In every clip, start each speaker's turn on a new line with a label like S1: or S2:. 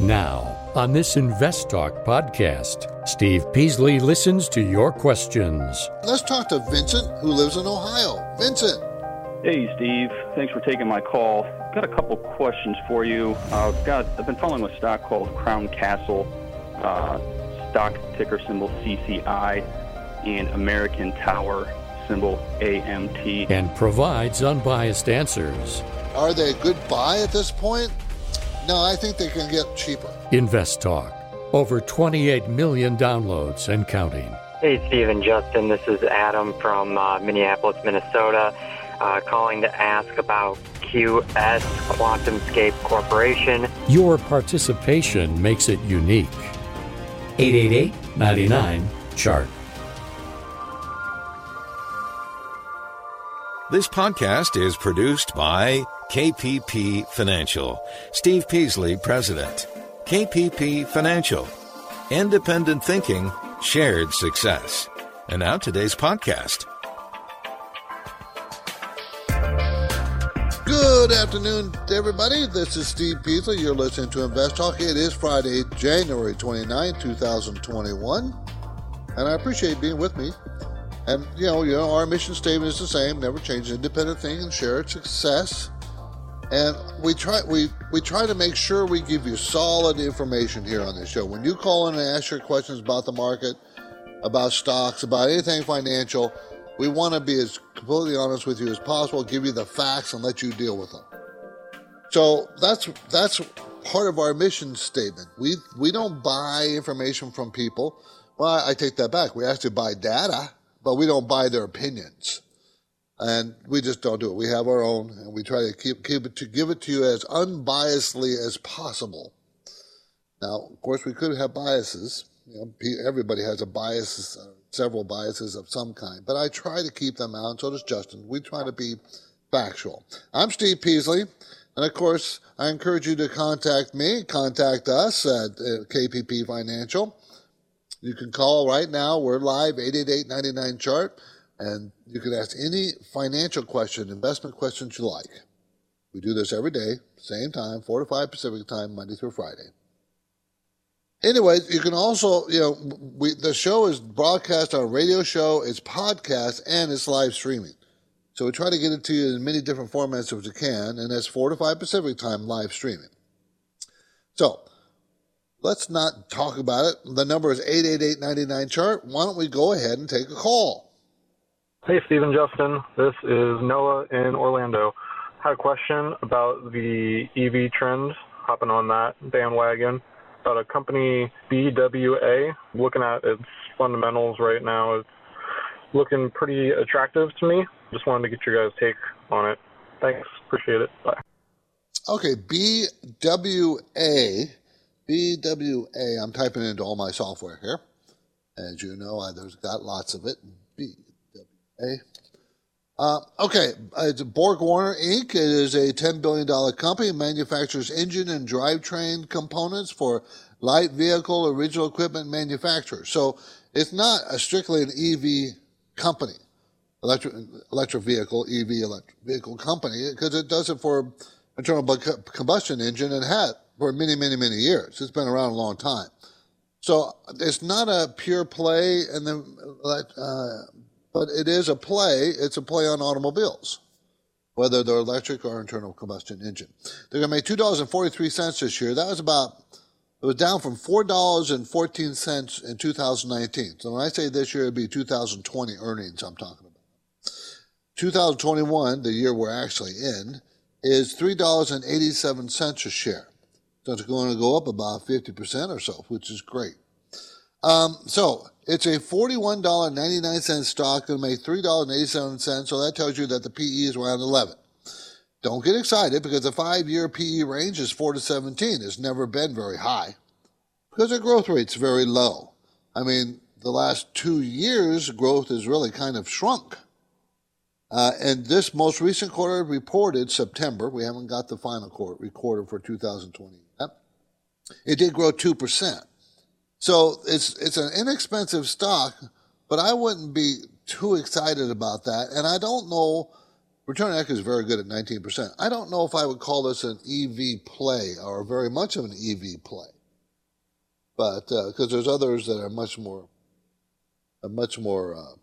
S1: Now, on this Invest Talk podcast, Steve Peasley listens to your questions.
S2: Let's talk to Vincent, who lives in Ohio. Vincent.
S3: Hey, Steve. Thanks for taking my call. Got a couple questions for you. Uh, got I've been following a stock called Crown Castle, uh, stock ticker symbol CCI, and American Tower symbol AMT.
S1: And provides unbiased answers.
S2: Are they a good buy at this point? No, I think they can get cheaper.
S1: Invest Talk. Over 28 million downloads and counting.
S4: Hey, Steve and Justin. This is Adam from uh, Minneapolis, Minnesota, uh, calling to ask about QS QuantumScape Corporation.
S1: Your participation makes it unique. 888 99 Chart.
S5: This podcast is produced by KPP Financial. Steve Peasley, President. KPP Financial. Independent thinking, shared success. And now today's podcast.
S2: Good afternoon, everybody. This is Steve Peasley. You're listening to Invest Talk. It is Friday, January 29, 2021. And I appreciate being with me. And you know, you know, our mission statement is the same: never change, independent thinking, shared success. And we try we we try to make sure we give you solid information here on this show. When you call in and ask your questions about the market, about stocks, about anything financial, we want to be as completely honest with you as possible, give you the facts and let you deal with them. So that's that's part of our mission statement. We we don't buy information from people. Well, I take that back. We actually buy data but we don't buy their opinions. And we just don't do it. We have our own, and we try to keep, keep it to give it to you as unbiasedly as possible. Now, of course, we could have biases. You know, everybody has a bias, several biases of some kind, but I try to keep them out, and so does Justin. We try to be factual. I'm Steve Peasley, and of course, I encourage you to contact me, contact us at KPP Financial. You can call right now. We're live, 888 chart, and you can ask any financial question, investment questions you like. We do this every day, same time, 4 to 5 Pacific time, Monday through Friday. Anyways, you can also, you know, we, the show is broadcast on radio show, it's podcast, and it's live streaming. So we try to get it to you in many different formats as we can, and that's 4 to 5 Pacific time live streaming. So, Let's not talk about it. The number is 888 chart. Why don't we go ahead and take a call?
S6: Hey, Stephen Justin. This is Noah in Orlando. Had a question about the EV trend, hopping on that bandwagon. About a company, BWA. Looking at its fundamentals right now, it's looking pretty attractive to me. Just wanted to get your guys' take on it. Thanks. Appreciate it. Bye.
S2: Okay, BWA BWA, I'm typing into all my software here. As you know, I, there's got lots of it. BWA. Uh, okay, it's BorgWarner Inc. It is a $10 billion company, manufactures engine and drivetrain components for light vehicle original equipment manufacturers. So it's not strictly an EV company, electric, electric vehicle, EV electric vehicle company, because it does it for internal combustion engine and had for many, many, many years. It's been around a long time. So it's not a pure play, and then, uh, but it is a play. It's a play on automobiles, whether they're electric or internal combustion engine. They're going to make two dollars and forty three cents this year. That was about it was down from four dollars and fourteen cents in 2019. So when I say this year, it'd be 2020 earnings. I'm talking about. 2021, the year we're actually in, is three dollars and eighty seven cents a share. So it's going to go up about 50% or so, which is great. Um, so it's a $41.99 stock going to make $3.87. So that tells you that the PE is around 11. Don't get excited because the five year PE range is 4 to 17. It's never been very high because the growth rate's very low. I mean, the last two years, growth has really kind of shrunk. Uh, and this most recent quarter reported September. We haven't got the final quarter recorded for 2020 it did grow 2%. So it's, it's an inexpensive stock, but I wouldn't be too excited about that. And I don't know return on equity is very good at 19%. I don't know if I would call this an EV play or very much of an EV play, but because uh, there's others that are much more, are much more uh,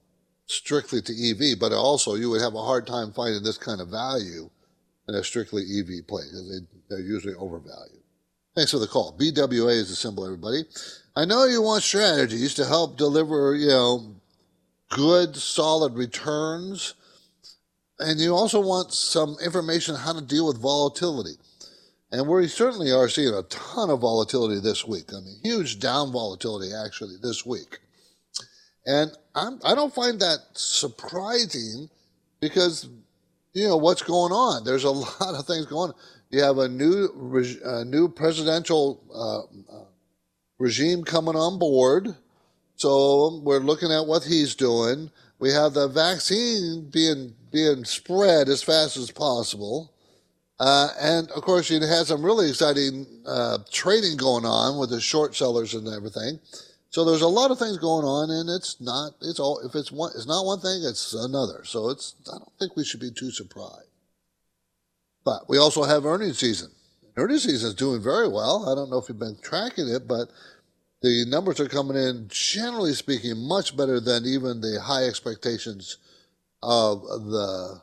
S2: strictly to EV, but also you would have a hard time finding this kind of value in a strictly EV play because they, they're usually overvalued. Thanks for the call. BWA is the symbol, everybody. I know you want strategies to help deliver, you know, good, solid returns. And you also want some information on how to deal with volatility. And we certainly are seeing a ton of volatility this week. I mean, huge down volatility actually this week. And I'm, I do not find that surprising because, you know, what's going on? There's a lot of things going on. You have a new, a new presidential uh, uh, regime coming on board. So we're looking at what he's doing. We have the vaccine being being spread as fast as possible. Uh, and of course, you had some really exciting uh, trading going on with the short sellers and everything. So there's a lot of things going on, and it's not it's all if it's one it's not one thing, it's another. So it's I don't think we should be too surprised. But we also have earnings season. Earnings season is doing very well. I don't know if you've been tracking it, but the numbers are coming in, generally speaking, much better than even the high expectations of the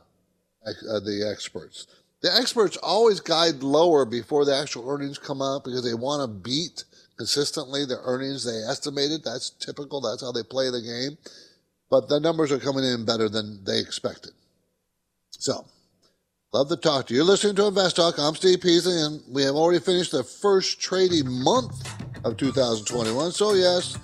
S2: uh, the experts. The experts always guide lower before the actual earnings come out because they want to beat consistently the earnings they estimated. That's typical. That's how they play the game. But the numbers are coming in better than they expected. So, love to talk to you. You're listening to Invest Talk. I'm Steve Peasley, and we have already finished the first trading month of 2021. So, yes,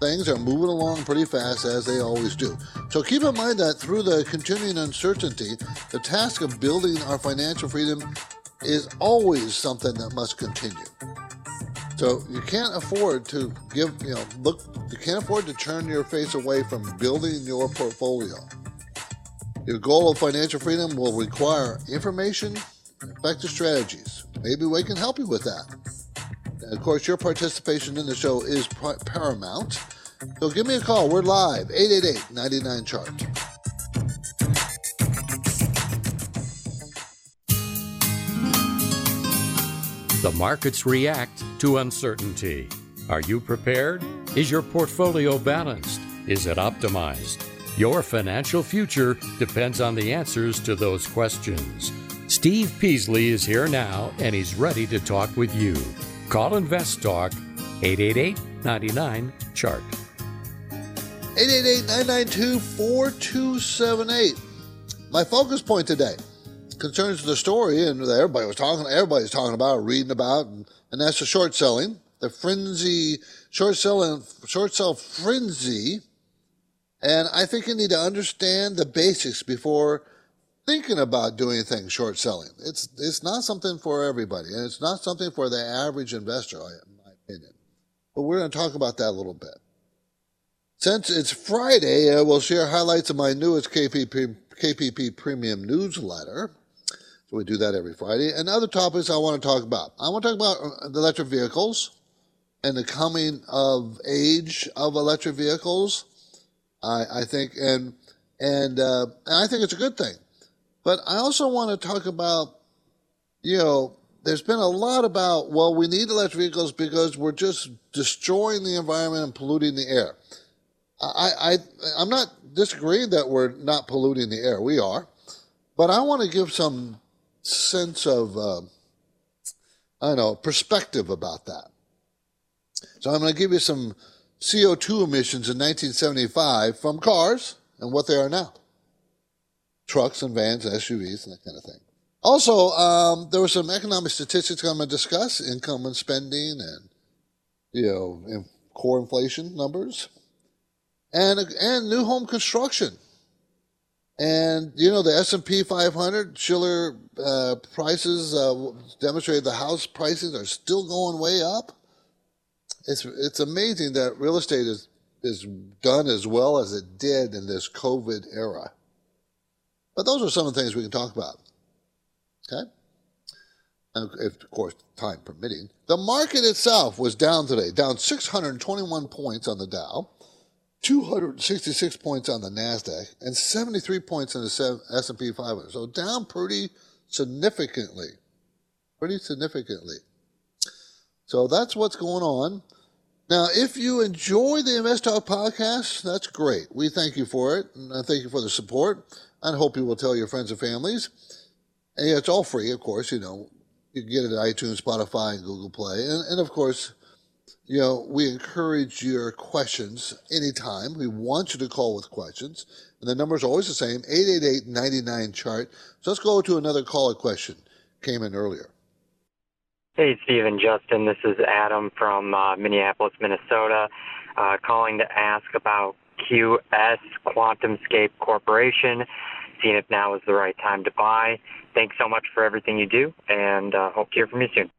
S2: things are moving along pretty fast as they always do. So, keep in mind that through the continuing uncertainty, the task of building our financial freedom is always something that must continue. So you can't afford to give, you know, look, you can't afford to turn your face away from building your portfolio. Your goal of financial freedom will require information, and effective strategies. Maybe we can help you with that. And of course, your participation in the show is paramount. So give me a call. We're live, 888 99 Chart.
S1: The markets react to uncertainty. Are you prepared? Is your portfolio balanced? Is it optimized? Your financial future depends on the answers to those questions. Steve Peasley is here now and he's ready to talk with you. Call Invest Talk 888 99 Chart.
S2: 888 992 4278. My focus point today concerns the story and everybody was talking everybody's talking about reading about and, and that's the short selling the frenzy short selling short sell frenzy and i think you need to understand the basics before thinking about doing things short selling it's it's not something for everybody and it's not something for the average investor in my opinion but we're going to talk about that a little bit since it's friday uh, we'll share highlights of my newest kpp KPP Premium newsletter. So we do that every Friday. And other topics I want to talk about. I want to talk about uh, the electric vehicles and the coming of age of electric vehicles. I, I think, and and uh, and I think it's a good thing. But I also want to talk about, you know, there's been a lot about well, we need electric vehicles because we're just destroying the environment and polluting the air. I, I I'm not disagreeing that we're not polluting the air. We are. But I want to give some sense of, uh, I don't know, perspective about that. So I'm going to give you some CO2 emissions in 1975 from cars and what they are now. Trucks and vans SUVs and that kind of thing. Also, um, there were some economic statistics I'm going to discuss, income and spending and, you know, core inflation numbers and, and new home construction. And you know the S and P 500 Shiller uh, prices uh, demonstrated the house prices are still going way up. It's it's amazing that real estate is is done as well as it did in this COVID era. But those are some of the things we can talk about. Okay, and if, of course time permitting. The market itself was down today, down 621 points on the Dow. 266 points on the Nasdaq and 73 points in the S&P 500. So down pretty significantly. Pretty significantly. So that's what's going on. Now, if you enjoy the Invest Talk podcast, that's great. We thank you for it, and I thank you for the support. I hope you will tell your friends and families. And yeah, it's all free, of course. You know, you can get it at iTunes, Spotify, and Google Play, and, and of course, you know, we encourage your questions anytime. We want you to call with questions. And the number is always the same 888 99 chart. So let's go to another caller question. Came in earlier.
S4: Hey, Stephen, Justin. This is Adam from uh, Minneapolis, Minnesota, uh, calling to ask about QS QuantumScape Corporation, seeing if now is the right time to buy. Thanks so much for everything you do, and uh, hope to hear from you soon.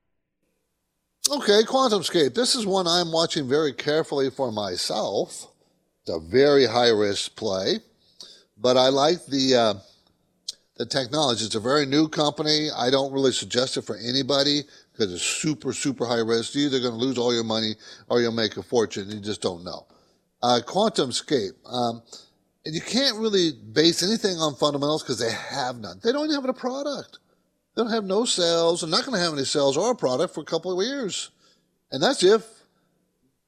S2: Okay, QuantumScape. This is one I'm watching very carefully for myself. It's a very high risk play, but I like the uh, the technology. It's a very new company. I don't really suggest it for anybody because it's super super high risk. You're either going to lose all your money or you'll make a fortune. You just don't know. Uh, QuantumScape. Um, and you can't really base anything on fundamentals because they have none. They don't even have a product. They don't have no sales. They're not going to have any sales or a product for a couple of years. And that's if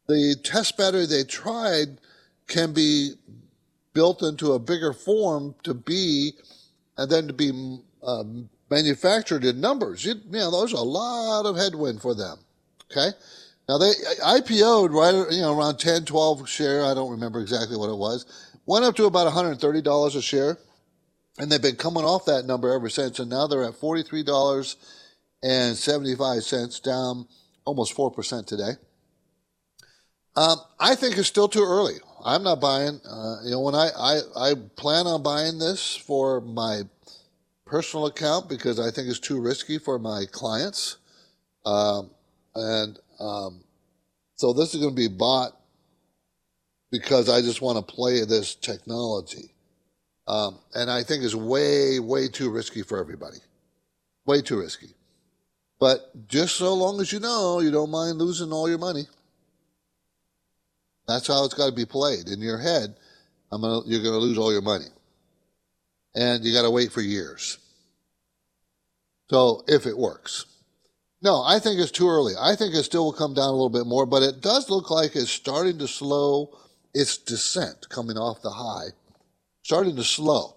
S2: the test battery they tried can be built into a bigger form to be, and then to be um, manufactured in numbers. You, you know, there's a lot of headwind for them. Okay. Now they IPO'd right, you know, around 10, 12 share. I don't remember exactly what it was. Went up to about $130 a share. And they've been coming off that number ever since, and now they're at forty-three dollars and seventy-five cents, down almost four percent today. Um, I think it's still too early. I'm not buying. Uh, you know, when I, I I plan on buying this for my personal account because I think it's too risky for my clients, um, and um, so this is going to be bought because I just want to play this technology. Um, and I think is way, way too risky for everybody. Way too risky. But just so long as you know you don't mind losing all your money. That's how it's got to be played. In your head, gonna, you're going to lose all your money. And you got to wait for years. So if it works. No, I think it's too early. I think it still will come down a little bit more, but it does look like it's starting to slow its descent coming off the high starting to slow,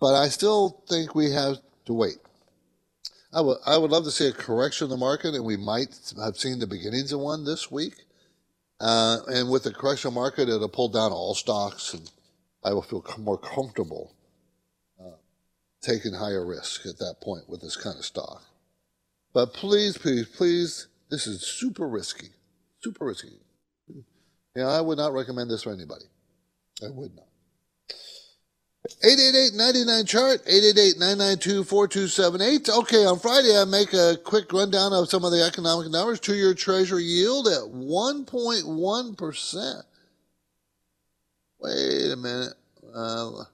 S2: but I still think we have to wait. I would, I would love to see a correction in the market, and we might have seen the beginnings of one this week. Uh, and with the correction market, it'll pull down all stocks, and I will feel more comfortable taking higher risk at that point with this kind of stock. But please, please, please, this is super risky, super risky. Yeah, I would not recommend this for anybody. I would not. 888-99 chart 888-992-4278 okay on friday i make a quick rundown of some of the economic numbers two-year treasury yield at 1.1% wait a minute uh,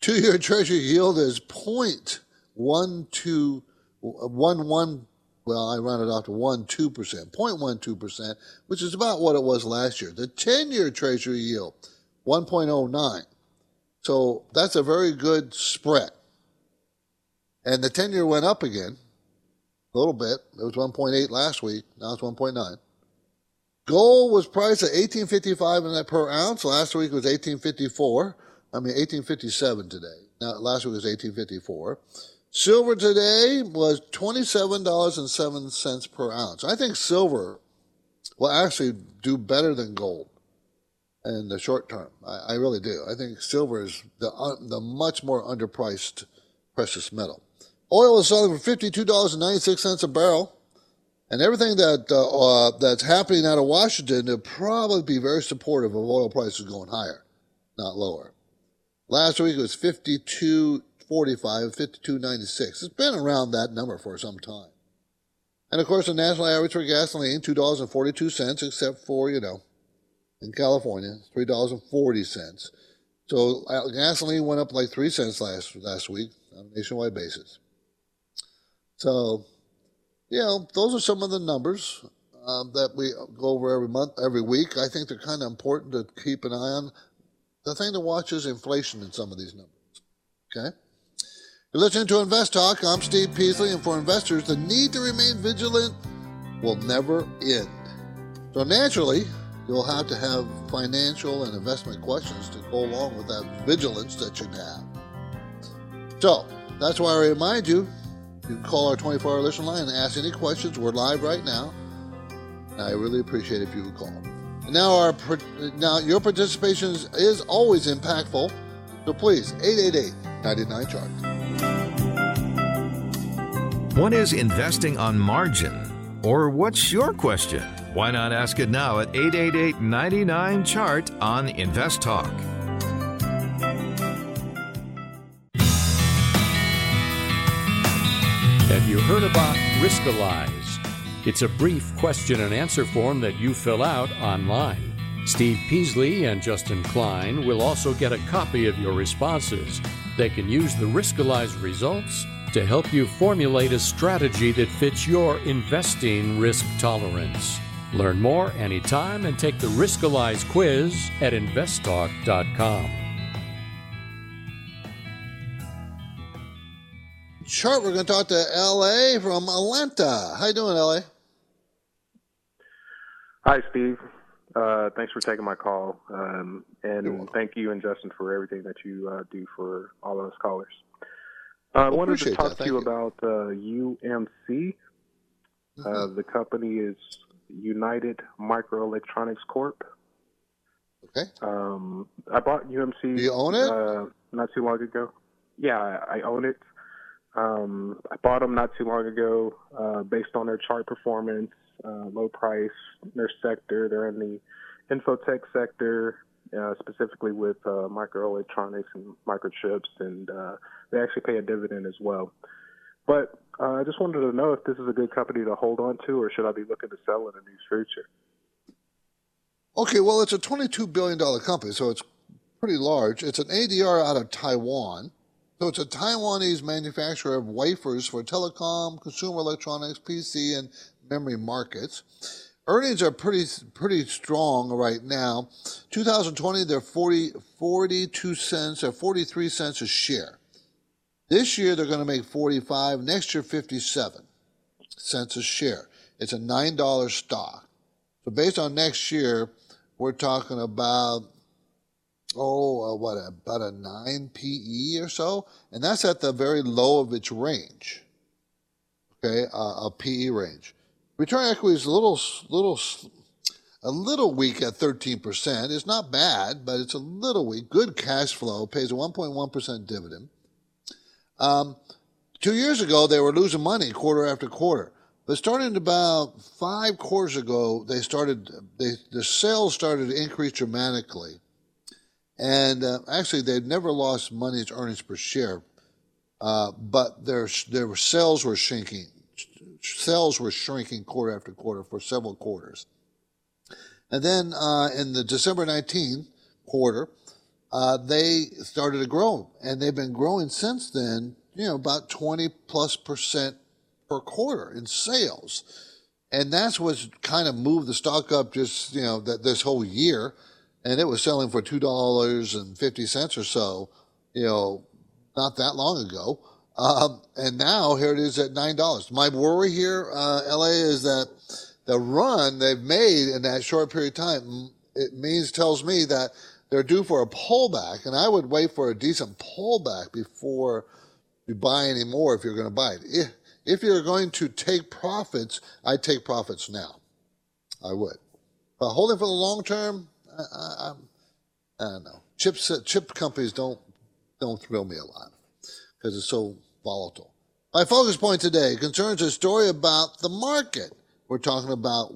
S2: no. two-year treasury yield is 0.12 11 well, I rounded it off to 1 2%, 0.12%, which is about what it was last year. The 10 year Treasury yield, 1.09. So that's a very good spread. And the 10 year went up again a little bit. It was 1.8 last week. Now it's 1.9. Gold was priced at 1855 per ounce. Last week was 1854. I mean 1857 today. Now last week was 1854. Silver today was $27.07 per ounce. I think silver will actually do better than gold in the short term. I, I really do. I think silver is the uh, the much more underpriced precious metal. Oil is selling for fifty-two dollars and ninety-six cents a barrel, and everything that uh, uh, that's happening out of Washington will probably be very supportive of oil prices going higher, not lower. Last week it was fifty-two forty-five, fifty-two ninety-six. It's been around that number for some time. And of course, the national average for gasoline, two dollars and forty-two cents, except for you know in California, three dollars and forty cents. So uh, gasoline went up like three cents last last week on a nationwide basis. So, you know, those are some of the numbers. um, that we go over every month, every week. I think they're kind of important to keep an eye on. The thing to watch is inflation in some of these numbers. Okay? You're listening to Invest Talk. I'm Steve Peasley, and for investors, the need to remain vigilant will never end. So naturally, you'll have to have financial and investment questions to go along with that vigilance that you have. So that's why I remind you, you can call our 24-hour listen line and ask any questions. We're live right now. I really appreciate if you would call. And now our now your participation is always impactful. So please, 888-99 chart.
S5: What is investing on margin? Or what's your question? Why not ask it now at 888 99 Chart on Invest Talk?
S1: Have you heard about Riskalyze? It's a brief question and answer form that you fill out online. Steve Peasley and Justin Klein will also get a copy of your responses. They can use the Riskalyze results to help you formulate a strategy that fits your investing risk tolerance. Learn more anytime and take the Riskalyze quiz at investtalk.com.
S2: Chart, we're going to talk to LA from Atlanta. How you doing, LA?
S6: Hi, Steve. Uh, thanks for taking my call, um, and thank you and Justin for everything that you uh, do for all of us callers. Uh, I wanted to talk to you, you, about uh, UMC. Uh, mm-hmm. the company is United Microelectronics Corp.
S2: Okay.
S6: Um, I bought UMC.
S2: Do you own it?
S6: Uh, not too long ago. Yeah, I, I own it. Um, I bought them not too long ago uh, based on their chart performance, uh, low price, their sector. They're in the infotech sector, uh, specifically with uh, microelectronics and microchips, and uh, they actually pay a dividend as well. But uh, I just wanted to know if this is a good company to hold on to, or should I be looking to sell in the near future?
S2: Okay, well, it's a $22 billion company, so it's pretty large. It's an ADR out of Taiwan. So it's a Taiwanese manufacturer of wafers for telecom, consumer electronics, PC, and memory markets. Earnings are pretty pretty strong right now. 2020, they're 40, 42 cents or 43 cents a share. This year they're going to make 45. Next year 57 cents a share. It's a nine dollar stock. So based on next year, we're talking about oh uh, what about a nine PE or so, and that's at the very low of its range. Okay, uh, a PE range. Return equity is a little little a little weak at 13%. It's not bad, but it's a little weak. Good cash flow, pays a 1.1% dividend. Um, two years ago, they were losing money quarter after quarter. But starting about five quarters ago, they started, they, the sales started to increase dramatically. And uh, actually, they'd never lost money as earnings per share, uh, but their, their sales were shrinking. Sales were shrinking quarter after quarter for several quarters. And then uh, in the December 19 quarter, uh, they started to grow, and they've been growing since then. You know, about 20 plus percent per quarter in sales, and that's what's kind of moved the stock up just you know that this whole year, and it was selling for two dollars and fifty cents or so, you know, not that long ago. Um, and now here it is at nine dollars. My worry here, uh, LA, is that the run they've made in that short period of time it means tells me that they're due for a pullback, and I would wait for a decent pullback before you buy any more if you're going to buy it. If, if you're going to take profits, I'd take profits now. I would. But holding for the long term, I, I, I don't know. Chips, chip companies don't don't thrill me a lot because it's so volatile. My focus point today concerns a story about the market. We're talking about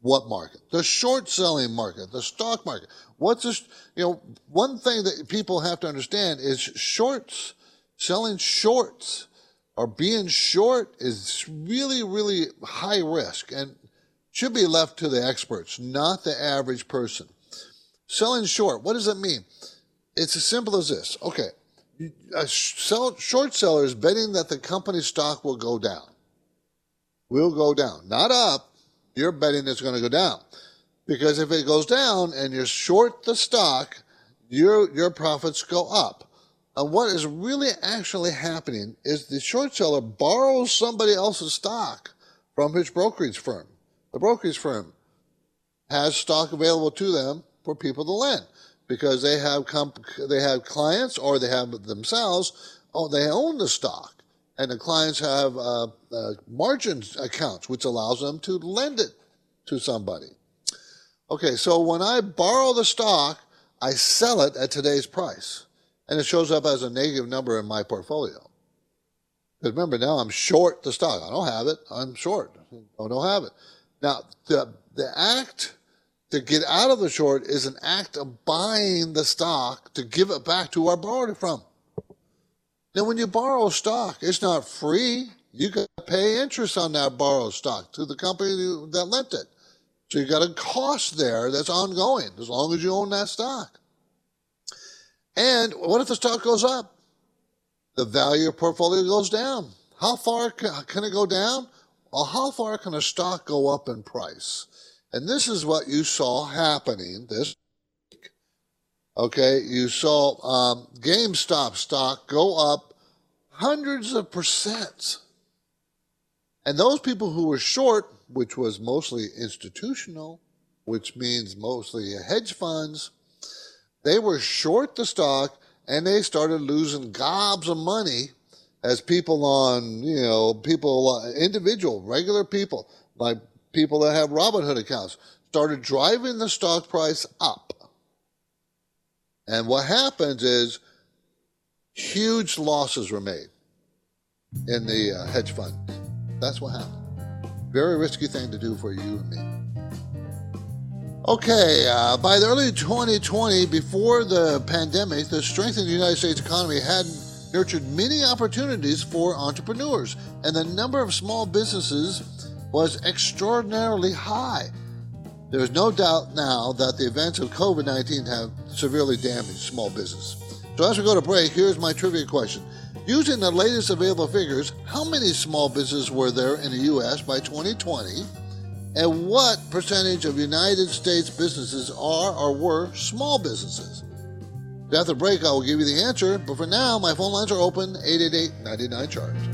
S2: what market? The short selling market, the stock market. What's this? You know, one thing that people have to understand is shorts, selling shorts or being short is really, really high risk and should be left to the experts, not the average person. Selling short, what does it mean? It's as simple as this. Okay. A short seller is betting that the company stock will go down. Will go down. Not up, You're betting it's going to go down. Because if it goes down and you're short the stock, your, your profits go up. And what is really actually happening is the short seller borrows somebody else's stock from his brokerage firm. The brokerage firm has stock available to them for people to lend because they have comp- they have clients or they have themselves oh they own the stock. And the clients have uh, uh, margin accounts which allows them to lend it to somebody. Okay so when i borrow the stock i sell it at today's price. And it shows up as a negative number in my portfolio. Because remember now i'm short the stock. I don't have it. I'm short. I don't have it. Now the the act to get out of the short is an act of buying the stock to give it back to who I borrowed it from. Now, when you borrow stock, it's not free. You got to pay interest on that borrowed stock to the company that lent it. So you got a cost there that's ongoing as long as you own that stock. And what if the stock goes up? The value of portfolio goes down. How far can it go down? Well, how far can a stock go up in price? And this is what you saw happening this week. Okay, you saw um, GameStop stock go up hundreds of percent. And those people who were short, which was mostly institutional, which means mostly hedge funds, they were short the stock and they started losing gobs of money as people on, you know, people, uh, individual, regular people, like people that have Robinhood accounts started driving the stock price up. And what happens is huge losses were made in the uh, hedge funds. That's what happened. Very risky thing to do for you and me. Okay, uh, by the early 2020, before the pandemic, the strength in the United States economy had nurtured many opportunities for entrepreneurs, and the number of small businesses was extraordinarily high. There is no doubt now that the events of COVID 19 have severely damaged small business. So, as we go to break, here's my trivia question. Using the latest available figures, how many small businesses were there in the U.S. by 2020? And what percentage of United States businesses are or were small businesses? After the break, I will give you the answer, but for now, my phone lines are open 888 99 Charge.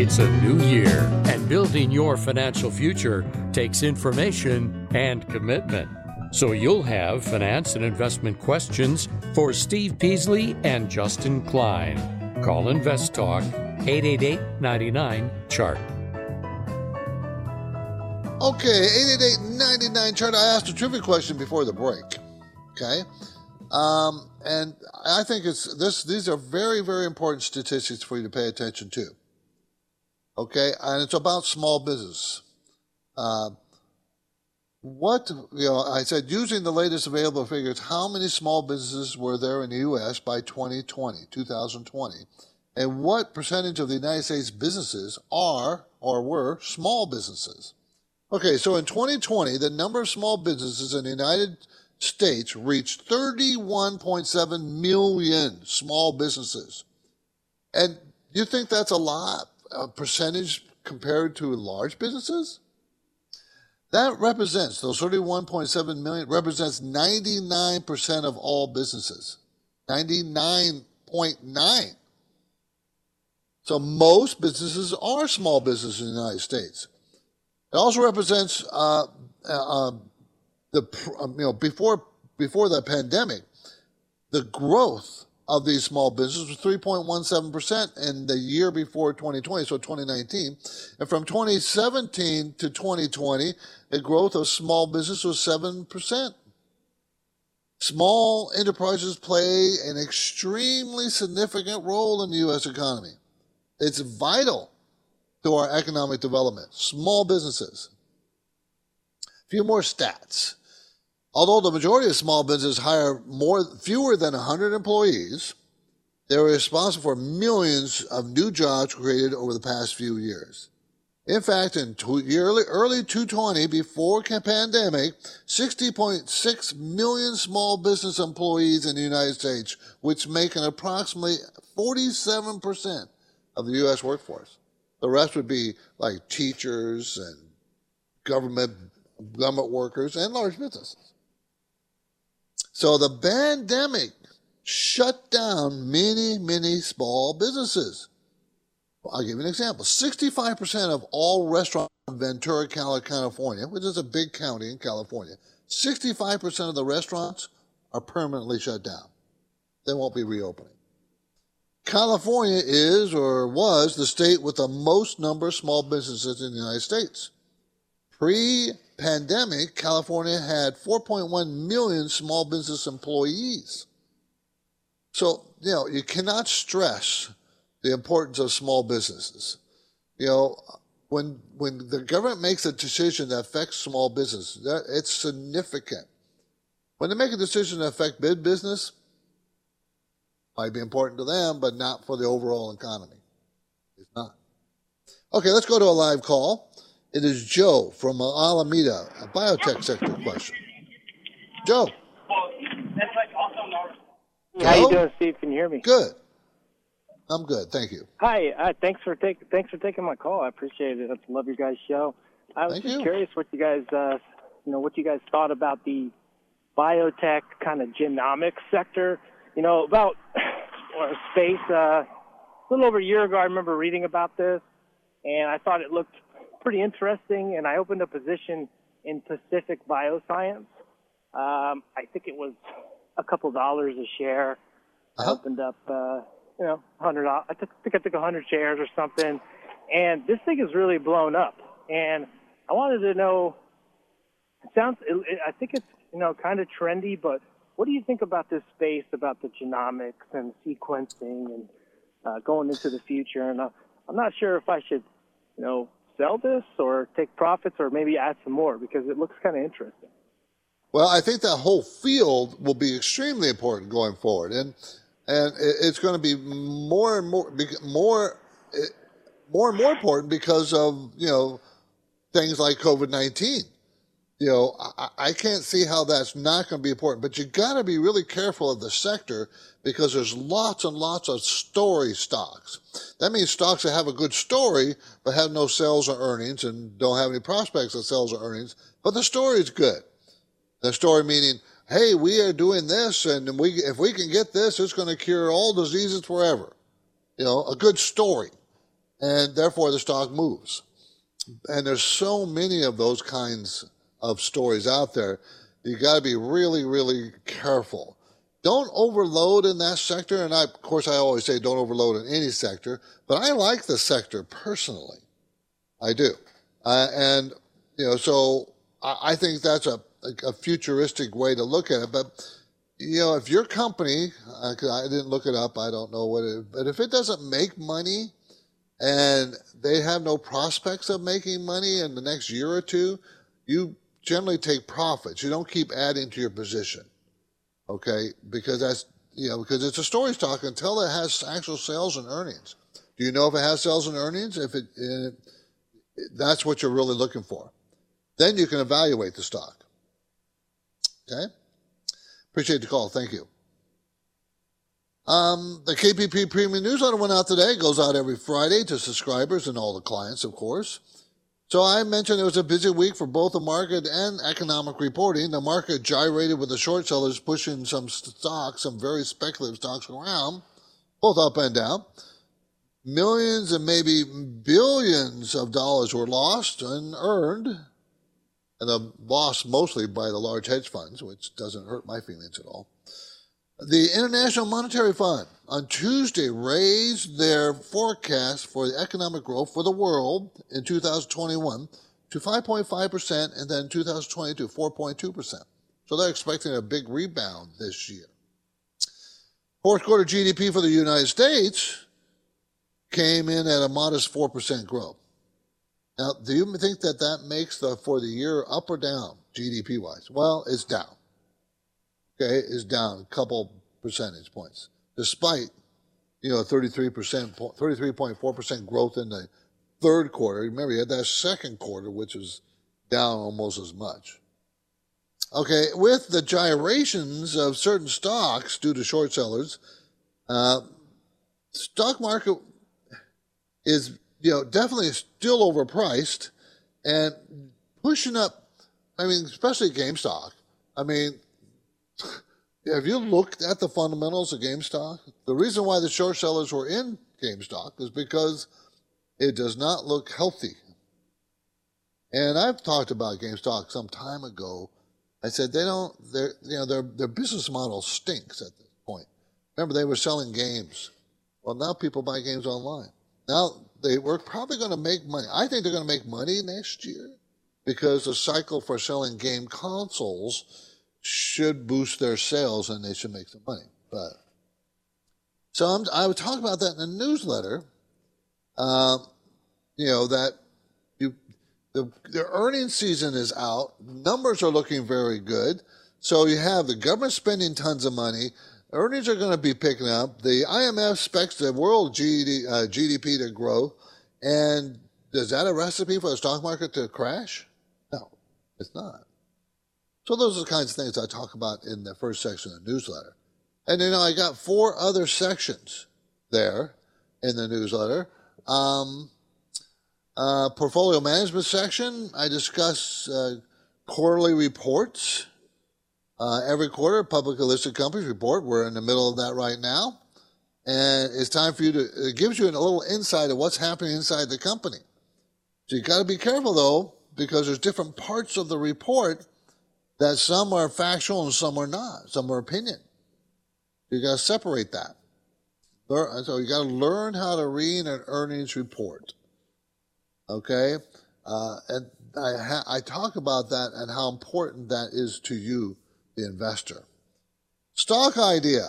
S1: It's a new year, and building your financial future takes information and commitment. So you'll have finance and investment questions for Steve Peasley and Justin Klein. Call Invest Talk 888 99 Chart.
S2: Okay, 888-99 chart. I asked a trivia question before the break. Okay. Um, and I think it's this these are very, very important statistics for you to pay attention to. Okay, and it's about small business. Uh, what you know, I said using the latest available figures, how many small businesses were there in the U.S. by 2020, 2020, and what percentage of the United States businesses are or were small businesses? Okay, so in 2020, the number of small businesses in the United States reached 31.7 million small businesses. And you think that's a lot, a percentage compared to large businesses? That represents, those 31.7 million represents 99% of all businesses. 99.9. So most businesses are small businesses in the United States. It also represents uh, uh, the um, you know before before the pandemic, the growth of these small businesses was 3.17 percent in the year before 2020, so 2019, and from 2017 to 2020, the growth of small business was seven percent. Small enterprises play an extremely significant role in the U.S. economy. It's vital to our economic development. Small businesses. A few more stats. Although the majority of small businesses hire more, fewer than 100 employees, they are responsible for millions of new jobs created over the past few years. In fact, in early, early 220, before the pandemic, 60.6 million small business employees in the United States, which make an approximately 47% of the U.S. workforce. The rest would be like teachers and government government workers and large businesses. So the pandemic shut down many, many small businesses. I'll give you an example. 65% of all restaurants in Ventura, California, which is a big county in California, 65% of the restaurants are permanently shut down. They won't be reopening. California is or was the state with the most number of small businesses in the United States. Pre pandemic, California had 4.1 million small business employees. So, you know, you cannot stress the importance of small businesses. You know, when when the government makes a decision that affects small business, that it's significant. When they make a decision that affects big business, might be important to them, but not for the overall economy. It's not. Okay, let's go to a live call. It is Joe from Alameda, a biotech sector question. Joe. that's like also notable.
S7: How you doing, Steve? Can you hear me?
S2: Good. I'm good, thank you.
S7: Hi, uh, thanks for taking thanks for taking my call. I appreciate it. I love your guys' show. I was
S2: Thank
S7: just
S2: you.
S7: curious what you guys, uh, you know, what you guys thought about the biotech kind of genomics sector. You know, about or space. Uh, a little over a year ago, I remember reading about this, and I thought it looked pretty interesting. And I opened a position in Pacific Bioscience. Um, I think it was a couple dollars a share. I
S2: Uh-huh.
S7: opened up, uh, you know, hundred. I took, think I took a hundred shares or something, and this thing has really blown up. And I wanted to know. It sounds. It, it, I think it's you know kind of trendy, but what do you think about this space, about the genomics and sequencing and uh, going into the future? And uh, I'm not sure if I should, you know, sell this or take profits or maybe add some more because it looks kind of interesting.
S2: Well, I think that whole field will be extremely important going forward, and and it's going to be more and more more more and more important because of you know things like COVID nineteen. You know, I, I can't see how that's not going to be important, but you got to be really careful of the sector because there's lots and lots of story stocks. That means stocks that have a good story but have no sales or earnings and don't have any prospects of sales or earnings, but the story is good. The story meaning, hey, we are doing this, and we if we can get this, it's going to cure all diseases forever. You know, a good story, and therefore the stock moves. And there's so many of those kinds of stories out there. You got to be really, really careful. Don't overload in that sector, and I, of course, I always say don't overload in any sector. But I like the sector personally. I do, uh, and you know, so I, I think that's a, a futuristic way to look at it. But you know, if your company, I didn't look it up, I don't know what it, but if it doesn't make money and they have no prospects of making money in the next year or two, you generally take profits. You don't keep adding to your position, okay? Because that's you know because it's a story stock until it has actual sales and earnings. Do you know if it has sales and earnings? If it, uh, that's what you're really looking for. Then you can evaluate the stock. Okay? Appreciate the call. Thank you. Um, the KPP Premium Newsletter went out today. It goes out every Friday to subscribers and all the clients, of course. So I mentioned it was a busy week for both the market and economic reporting. The market gyrated with the short sellers pushing some stocks, some very speculative stocks around, both up and down. Millions and maybe billions of dollars were lost and earned, and the lost mostly by the large hedge funds, which doesn't hurt my feelings at all. The International Monetary Fund on Tuesday raised their forecast for the economic growth for the world in 2021 to 5.5% and then 2022 4.2%. So they're expecting a big rebound this year. Fourth quarter GDP for the United States came in at a modest 4% growth. Now, do you think that that makes the for the year up or down GDP wise? Well, it's down. Okay, is down a couple percentage points, despite you know 33 percent, 33.4 percent growth in the third quarter. Remember, you had that second quarter, which was down almost as much. Okay, with the gyrations of certain stocks due to short sellers, uh, stock market is you know definitely still overpriced and pushing up. I mean, especially GameStop. I mean, have you looked at the fundamentals of GameStop? The reason why the short sellers were in GameStop is because it does not look healthy. And I've talked about GameStop some time ago. I said they don't. Their you know their their business model stinks at this point. Remember they were selling games. Well, now people buy games online. Now they were probably going to make money. I think they're going to make money next year because the cycle for selling game consoles should boost their sales and they should make some money. But so I'm, i would talk about that in the newsletter. Uh, you know that you the the earnings season is out. Numbers are looking very good. So you have the government spending tons of money. Earnings are going to be picking up. The IMF expects the world GDP, uh, GDP to grow. And is that a recipe for the stock market to crash? No, it's not. So those are the kinds of things I talk about in the first section of the newsletter. And you know, I got four other sections there in the newsletter. Um, uh, portfolio management section, I discuss uh, quarterly reports. Uh, every quarter, publicly listed companies report. We're in the middle of that right now. And it's time for you to, it gives you a little insight of what's happening inside the company. So you've got to be careful though, because there's different parts of the report that some are factual and some are not. Some are opinion. You got to separate that. So you got to learn how to read an earnings report. Okay, uh, and I, ha- I talk about that and how important that is to you, the investor. Stock idea.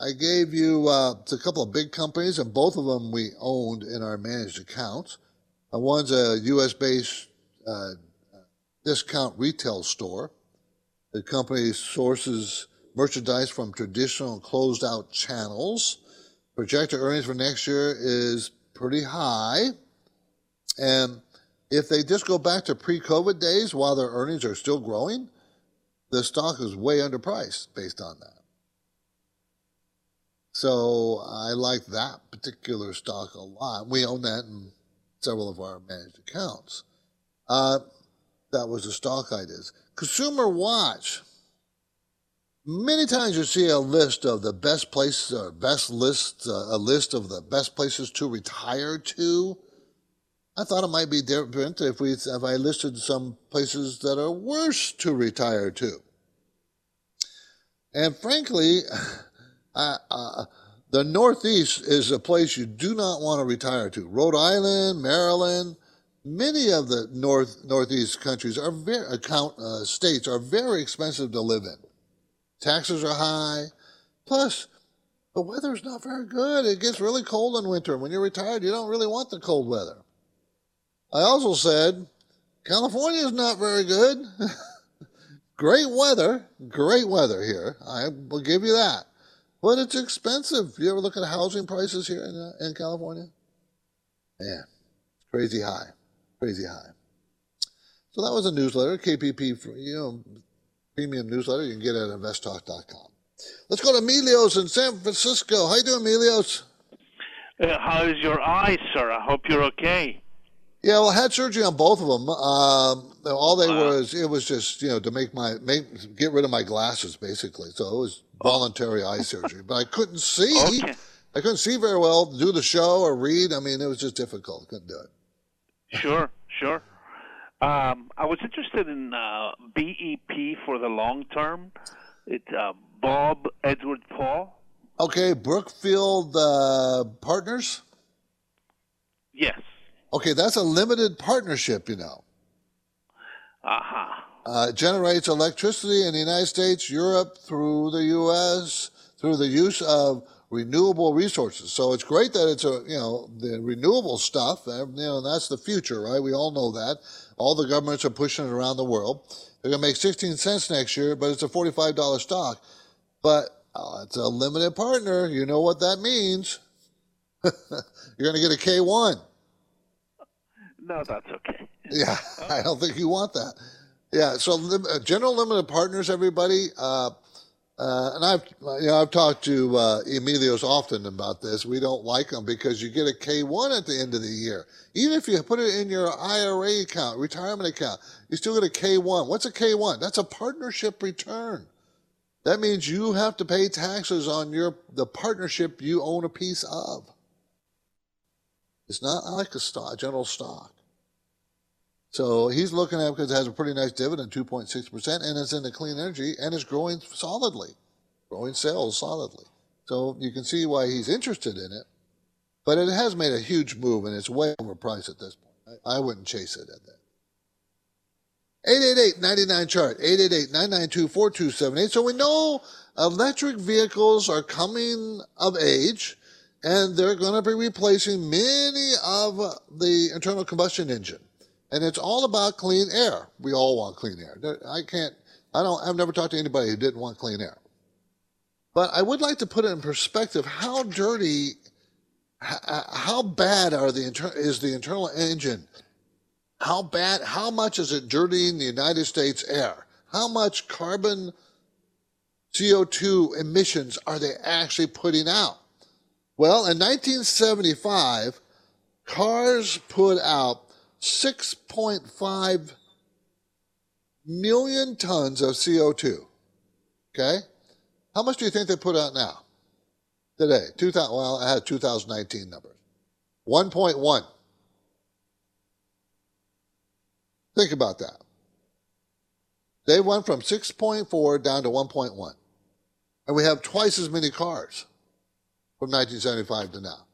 S2: I gave you uh, a couple of big companies, and both of them we owned in our managed accounts. Uh, one's a U.S. based uh, discount retail store. The company sources merchandise from traditional closed out channels. Projected earnings for next year is pretty high. And if they just go back to pre COVID days while their earnings are still growing, the stock is way underpriced based on that. So I like that particular stock a lot. We own that in several of our managed accounts. Uh, that was the stock ideas. Consumer Watch. Many times you see a list of the best places or best lists, uh, a list of the best places to retire to. I thought it might be different if we if I listed some places that are worse to retire to. And frankly, uh, uh, the Northeast is a place you do not want to retire to. Rhode Island, Maryland, many of the North Northeast countries are very account uh, states are very expensive to live in. Taxes are high. Plus, the weather is not very good. It gets really cold in winter. When you're retired, you don't really want the cold weather. I also said California is not very good. great weather, great weather here. I will give you that. But it's expensive. You ever look at housing prices here in, uh, in California? Yeah, crazy high, crazy high. So that was a newsletter, KPP, you know, premium newsletter. You can get it at investtalk.com. Let's go to Emilios in San Francisco. How you doing, Emilios?
S8: Uh, how is your eye, sir? I hope you're okay.
S2: Yeah, well, I had surgery on both of them. Um, all they wow. was it was just you know to make my make get rid of my glasses basically. So it was voluntary eye surgery, but I couldn't see. Okay. I couldn't see very well to do the show or read. I mean, it was just difficult. Couldn't do it.
S8: Sure, sure. Um, I was interested in uh, BEP for the long term. It's uh, Bob Edward Paul.
S2: Okay, Brookfield uh, Partners.
S8: Yes.
S2: Okay, that's a limited partnership, you know.
S8: Uh-huh.
S2: Uh, generates electricity in the United States, Europe, through the U.S., through the use of renewable resources. So it's great that it's a, you know, the renewable stuff, you know, that's the future, right? We all know that. All the governments are pushing it around the world. They're going to make 16 cents next year, but it's a $45 stock. But uh, it's a limited partner. You know what that means. You're going to get a K1.
S8: No, that's okay.
S2: Yeah, I don't think you want that. Yeah, so uh, General Limited Partners, everybody, uh, uh, and I've you know I've talked to uh, Emilios often about this. We don't like them because you get a K one at the end of the year. Even if you put it in your IRA account, retirement account, you still get a K one. What's a K one? That's a partnership return. That means you have to pay taxes on your the partnership you own a piece of. It's not like a stock, general stock. So he's looking at because it has a pretty nice dividend, 2.6%, and it's in the clean energy and it's growing solidly, growing sales solidly. So you can see why he's interested in it. But it has made a huge move and it's way overpriced at this point. I, I wouldn't chase it at that. 888-99 chart 888-992-4278 so we know electric vehicles are coming of age and they're going to be replacing many of the internal combustion engine and it's all about clean air. We all want clean air. I can't, I don't, I've never talked to anybody who didn't want clean air. But I would like to put it in perspective how dirty, how bad are the is the internal engine? How bad, how much is it dirtying the United States air? How much carbon CO2 emissions are they actually putting out? Well, in 1975, cars put out 6.5 million tons of CO2. Okay? How much do you think they put out now? Today, 2000, well, I had 2019 numbers. 1.1. Think about that. They went from 6.4 down to 1.1. And we have twice as many cars from 1975 to now.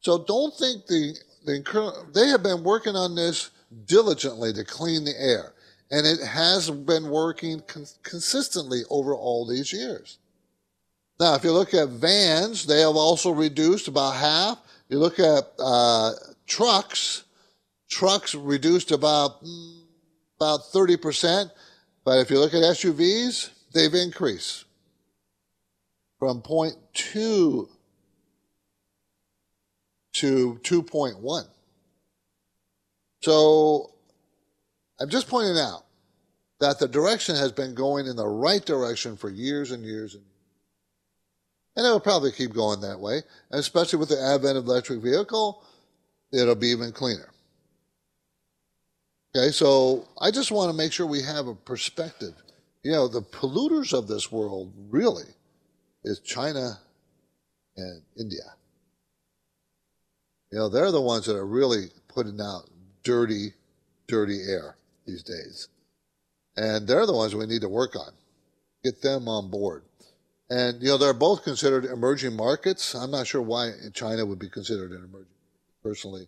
S2: So don't think the the, they have been working on this diligently to clean the air, and it has been working con- consistently over all these years. Now, if you look at vans, they have also reduced about half. You look at uh, trucks, trucks reduced about mm, about 30%. But if you look at SUVs, they've increased from 0.2 to 2.1. So I'm just pointing out that the direction has been going in the right direction for years and years and years. And it will probably keep going that way, especially with the advent of electric vehicle, it'll be even cleaner. Okay, so I just want to make sure we have a perspective. You know, the polluters of this world really is China and India. You know, they're the ones that are really putting out dirty, dirty air these days. And they're the ones we need to work on. Get them on board. And, you know, they're both considered emerging markets. I'm not sure why China would be considered an emerging personally.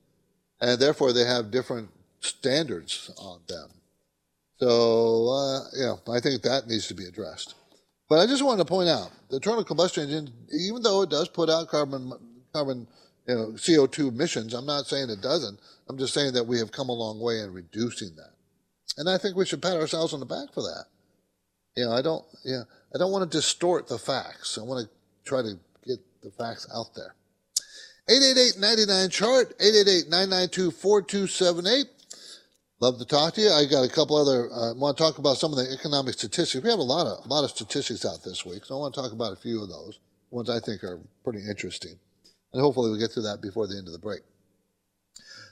S2: And therefore, they have different standards on them. So, uh, yeah, I think that needs to be addressed. But I just wanted to point out the internal combustion engine, even though it does put out carbon, carbon you know, CO2 emissions. I'm not saying it doesn't. I'm just saying that we have come a long way in reducing that. And I think we should pat ourselves on the back for that. You know, I don't, you know, I don't want to distort the facts. I want to try to get the facts out there. 888-99 chart, 888-992-4278. Love to talk to you. I got a couple other, uh, I want to talk about some of the economic statistics. We have a lot of, a lot of statistics out this week, so I want to talk about a few of those, ones I think are pretty interesting. And hopefully we'll get through that before the end of the break.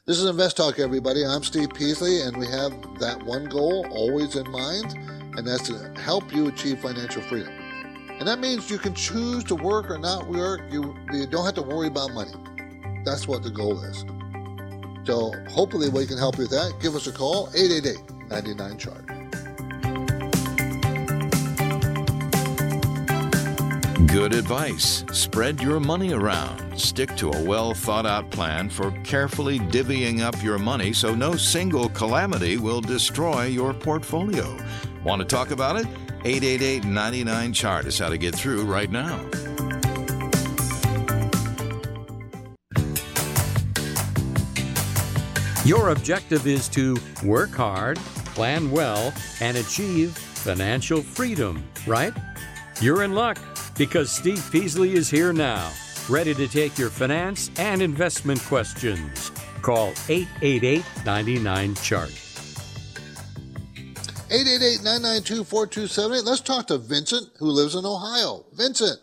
S2: This is Invest Talk, everybody. I'm Steve Peasley, and we have that one goal always in mind, and that's to help you achieve financial freedom. And that means you can choose to work or not work. You, you don't have to worry about money. That's what the goal is. So hopefully we can help you with that. Give us a call, 888 99 chart.
S5: Good advice. Spread your money around. Stick to a well thought out plan for carefully divvying up your money so no single calamity will destroy your portfolio. Want to talk about it? 888 99 Chart is how to get through right now.
S1: Your objective is to work hard, plan well, and achieve financial freedom, right? You're in luck because Steve Peasley is here now, ready to take your finance and investment questions. Call 888 99 Chart.
S2: 888-992-4278. Let's talk to Vincent, who lives in Ohio. Vincent.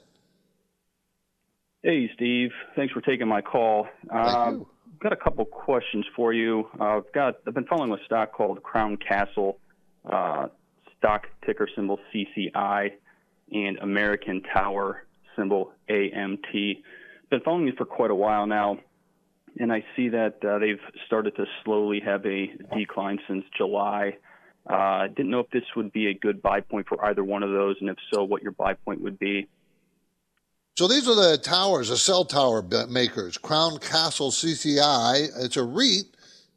S3: Hey, Steve. Thanks for taking my call.
S2: Thank
S3: Uh,
S2: you.
S3: got a couple questions for you. Uh, I've got I've been following a stock called Crown Castle, uh, stock ticker symbol CCI, and American Tower symbol AMT. Been following these for quite a while now, and I see that uh, they've started to slowly have a decline since July. Uh, didn't know if this would be a good buy point for either one of those, and if so, what your buy point would be.
S2: So these are the towers, the cell tower makers. Crown Castle CCI. It's a REIT,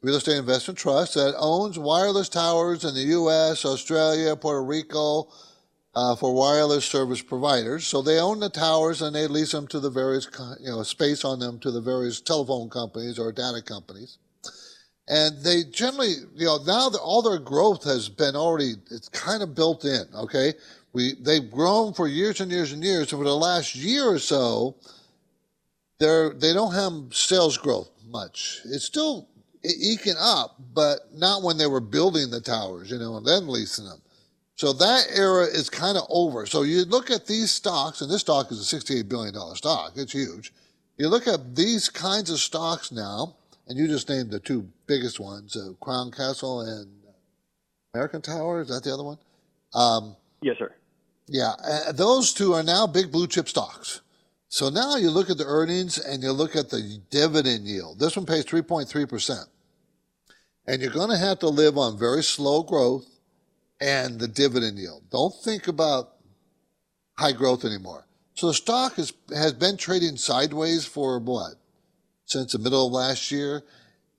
S2: real estate investment trust, that owns wireless towers in the U.S., Australia, Puerto Rico, uh, for wireless service providers. So they own the towers and they lease them to the various, you know, space on them to the various telephone companies or data companies. And they generally, you know, now all their growth has been already, it's kind of built in. Okay, we they've grown for years and years and years. For the last year or so, they're they don't have sales growth much. It's still eking up, but not when they were building the towers, you know, and then leasing them. So that era is kind of over. So you look at these stocks, and this stock is a $68 billion stock. It's huge. You look at these kinds of stocks now, and you just named the two biggest ones, uh, Crown Castle and American Tower. Is that the other one? Um,
S3: Yes, sir.
S2: yeah, uh, those two are now big blue chip stocks. So now you look at the earnings and you look at the dividend yield. This one pays 3.3%. And you're going to have to live on very slow growth and the dividend yield. Don't think about high growth anymore. So the stock is, has been trading sideways for what? Since the middle of last year.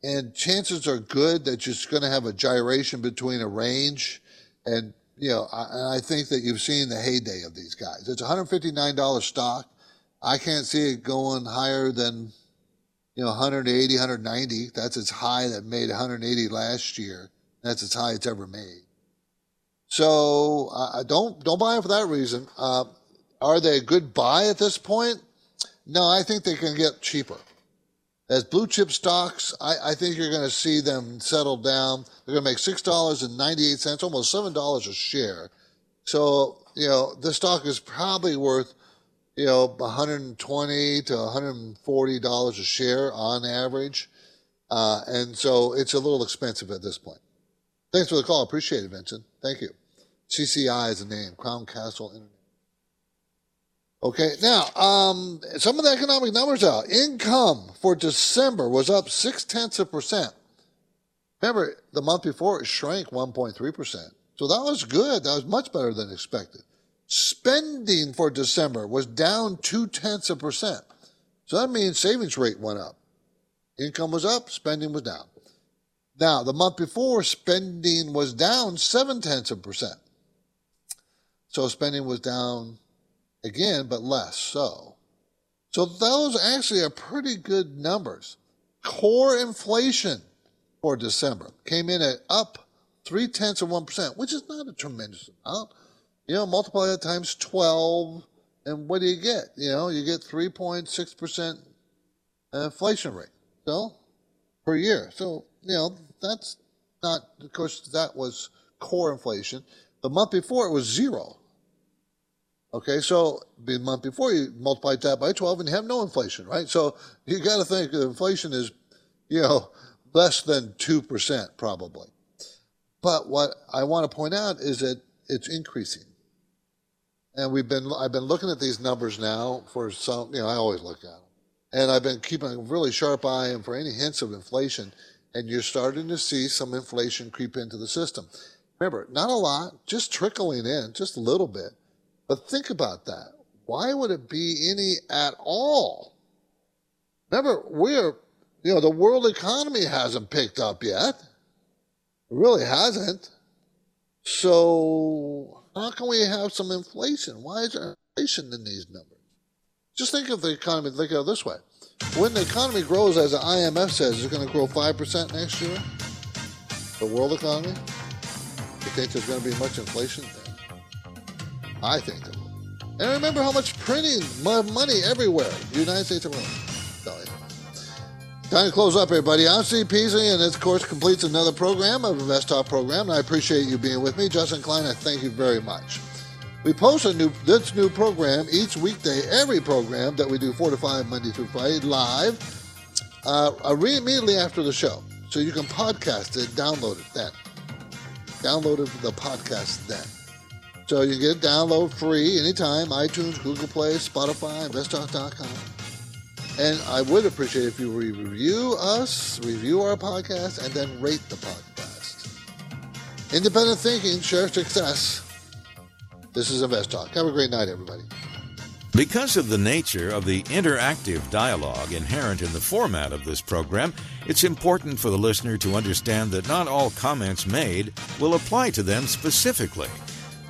S2: And chances are good that you're going to have a gyration between a range and you know, I, and I think that you've seen the heyday of these guys. It's a $159 stock. I can't see it going higher than, you know, 180, 190. That's its high that made 180 last year. That's its high it's ever made. So I don't don't buy it for that reason. Uh, are they a good buy at this point? No, I think they can get cheaper. As blue chip stocks, I, I think you're going to see them settle down. They're going to make six dollars and ninety eight cents, almost seven dollars a share. So you know this stock is probably worth you know 120 to 140 dollars a share on average, uh, and so it's a little expensive at this point. Thanks for the call. Appreciate it, Vincent. Thank you. CCI is the name, Crown Castle Internet. Okay, now um, some of the economic numbers out. Income for December was up six tenths of percent. Remember, the month before it shrank 1.3 percent, so that was good. That was much better than expected. Spending for December was down two tenths of percent, so that means savings rate went up. Income was up, spending was down. Now, the month before, spending was down seven tenths of percent. So spending was down again, but less so. So those actually are pretty good numbers. Core inflation for December came in at up three tenths of one percent, which is not a tremendous amount. You know, multiply that times twelve, and what do you get? You know, you get three point six percent inflation rate. So per year. So you know that's not. Of course, that was core inflation. The month before it was zero. Okay, so the month before you multiply that by 12 and you have no inflation, right? So you got to think inflation is, you know, less than 2% probably. But what I want to point out is that it's increasing. And we've been, I've been looking at these numbers now for some, you know, I always look at them. And I've been keeping a really sharp eye and for any hints of inflation. And you're starting to see some inflation creep into the system. Remember, not a lot, just trickling in, just a little bit. But think about that. Why would it be any at all? Remember, we're, you know, the world economy hasn't picked up yet. It really hasn't. So, how can we have some inflation? Why is there inflation in these numbers? Just think of the economy, think of it this way. When the economy grows, as the IMF says, it's going to grow 5% next year, the world economy, you think there's going to be much inflation? I think. And remember how much printing money everywhere. The United States of America. So, anyway. Time to close up, everybody. I'm Steve Peasley, and this, course, completes another program of Invest Talk program. And I appreciate you being with me. Justin Klein, I thank you very much. We post a new this new program each weekday, every program that we do four to five Monday through Friday live, uh, immediately after the show. So you can podcast it, download it then. Download it, the podcast then. So you get it download free anytime, iTunes, Google Play, Spotify, investtalk.com. And I would appreciate if you review us, review our podcast, and then rate the podcast. Independent thinking, share success. This is Invest Talk. Have a great night, everybody.
S5: Because of the nature of the interactive dialogue inherent in the format of this program, it's important for the listener to understand that not all comments made will apply to them specifically.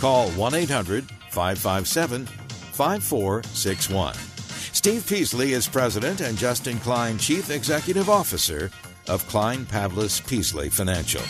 S5: call 1 800 557 5461. Steve Peasley is president and Justin Klein, chief executive officer of Klein Pavlis Peasley Financial.